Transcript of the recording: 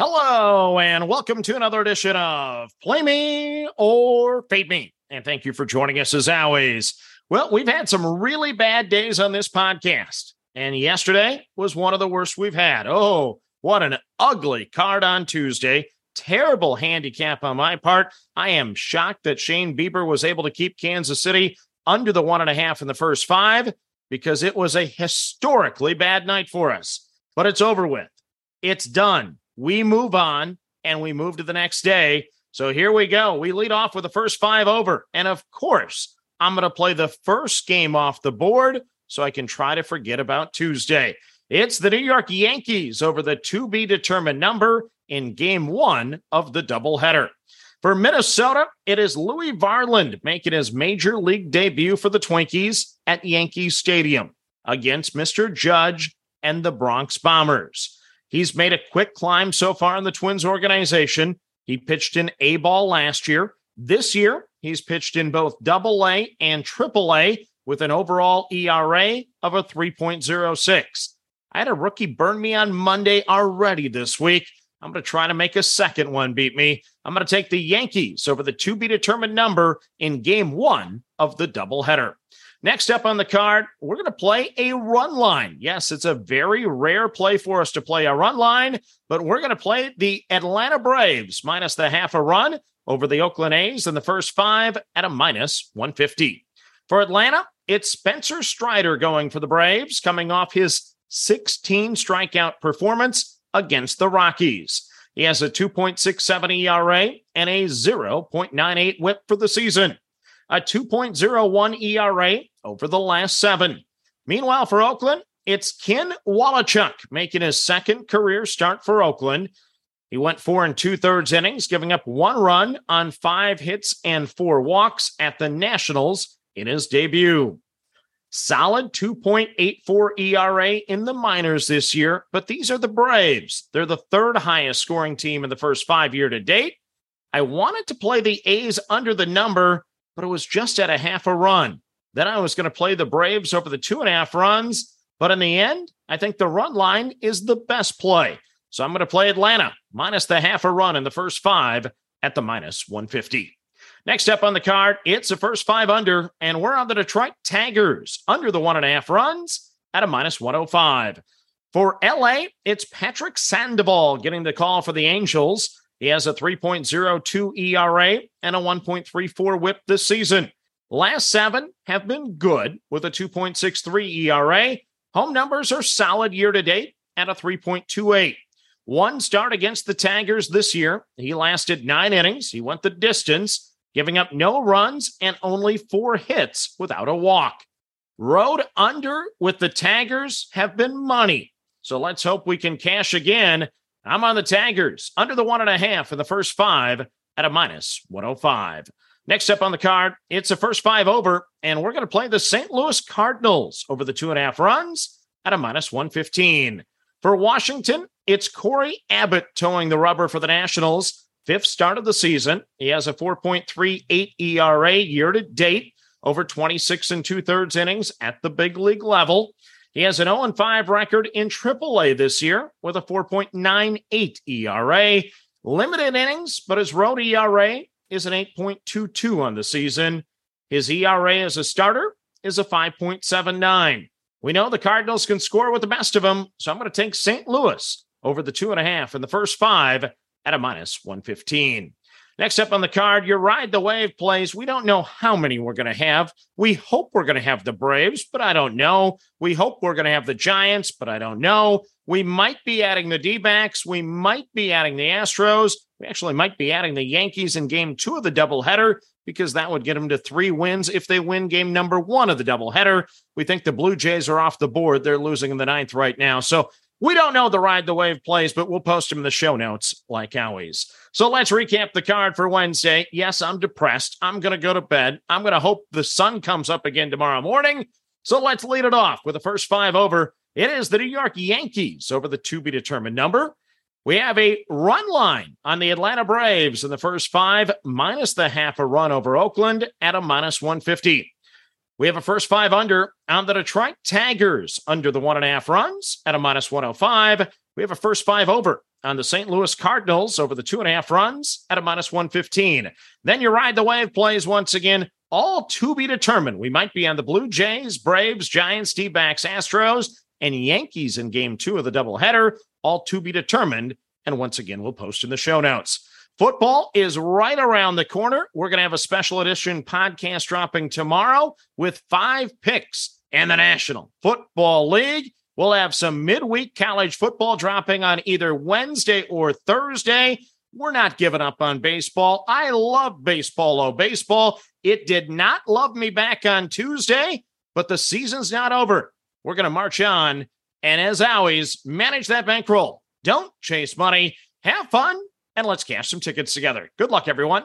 Hello, and welcome to another edition of Play Me or Fade Me. And thank you for joining us as always. Well, we've had some really bad days on this podcast, and yesterday was one of the worst we've had. Oh, what an ugly card on Tuesday. Terrible handicap on my part. I am shocked that Shane Bieber was able to keep Kansas City under the one and a half in the first five because it was a historically bad night for us. But it's over with. It's done we move on and we move to the next day. So here we go. We lead off with the first five over. And of course, I'm going to play the first game off the board so I can try to forget about Tuesday. It's the New York Yankees over the to be determined number in game one of the doubleheader. For Minnesota, it is Louis Varland making his major league debut for the Twinkies at Yankee Stadium against Mr. Judge and the Bronx Bombers. He's made a quick climb so far in the Twins organization. He pitched in A ball last year. This year, he's pitched in both double A and triple A with an overall ERA of a 3.06. I had a rookie burn me on Monday already this week. I'm going to try to make a second one beat me. I'm going to take the Yankees over the to be determined number in game one of the doubleheader. Next up on the card, we're going to play a run line. Yes, it's a very rare play for us to play a run line, but we're going to play the Atlanta Braves minus the half a run over the Oakland A's in the first five at a minus 150. For Atlanta, it's Spencer Strider going for the Braves, coming off his 16 strikeout performance against the Rockies. He has a 2.67 ERA and a 0.98 whip for the season a 2.01 ERA over the last seven. Meanwhile, for Oakland, it's Ken Waldichuk making his second career start for Oakland. He went four and two thirds innings, giving up one run on five hits and four walks at the Nationals in his debut. Solid 2.84 ERA in the minors this year, but these are the Braves. They're the third highest scoring team in the first five year to date. I wanted to play the A's under the number but it was just at a half a run. Then I was going to play the Braves over the two and a half runs. But in the end, I think the run line is the best play. So I'm going to play Atlanta minus the half a run in the first five at the minus 150. Next up on the card, it's the first five under, and we're on the Detroit Tigers under the one and a half runs at a minus 105. For LA, it's Patrick Sandoval getting the call for the Angels. He has a 3.02 ERA and a 1.34 whip this season. Last seven have been good with a 2.63 ERA. Home numbers are solid year to date at a 3.28. One start against the Tigers this year. He lasted nine innings. He went the distance, giving up no runs and only four hits without a walk. Road under with the Tigers have been money. So let's hope we can cash again I'm on the Tigers under the one and a half for the first five at a minus 105. Next up on the card, it's the first five over, and we're going to play the St. Louis Cardinals over the two and a half runs at a minus 115. For Washington, it's Cory Abbott toeing the rubber for the Nationals. Fifth start of the season. He has a 4.38 ERA year to date, over 26 and two thirds innings at the big league level. He has an 0 5 record in AAA this year with a 4.98 ERA. Limited innings, but his road ERA is an 8.22 on the season. His ERA as a starter is a 5.79. We know the Cardinals can score with the best of them, so I'm going to take St. Louis over the two and a half in the first five at a minus 115. Next up on the card, your ride the wave plays. We don't know how many we're going to have. We hope we're going to have the Braves, but I don't know. We hope we're going to have the Giants, but I don't know. We might be adding the D backs. We might be adding the Astros. We actually might be adding the Yankees in game two of the doubleheader because that would get them to three wins if they win game number one of the doubleheader. We think the Blue Jays are off the board. They're losing in the ninth right now. So we don't know the ride the wave plays, but we'll post them in the show notes like always. So let's recap the card for Wednesday. Yes, I'm depressed. I'm going to go to bed. I'm going to hope the sun comes up again tomorrow morning. So let's lead it off with the first five over. It is the New York Yankees over the to be determined number. We have a run line on the Atlanta Braves in the first five, minus the half a run over Oakland at a minus 150. We have a first five under on the Detroit Tigers under the one and a half runs at a minus 105. We have a first five over on the St. Louis Cardinals over the two and a half runs at a minus 115. Then you ride the wave plays once again, all to be determined. We might be on the Blue Jays, Braves, Giants, D backs, Astros, and Yankees in game two of the doubleheader, all to be determined. And once again, we'll post in the show notes. Football is right around the corner. We're going to have a special edition podcast dropping tomorrow with five picks and the National Football League. We'll have some midweek college football dropping on either Wednesday or Thursday. We're not giving up on baseball. I love baseball, oh, baseball. It did not love me back on Tuesday, but the season's not over. We're going to march on. And as always, manage that bankroll. Don't chase money. Have fun and let's cash some tickets together. Good luck, everyone.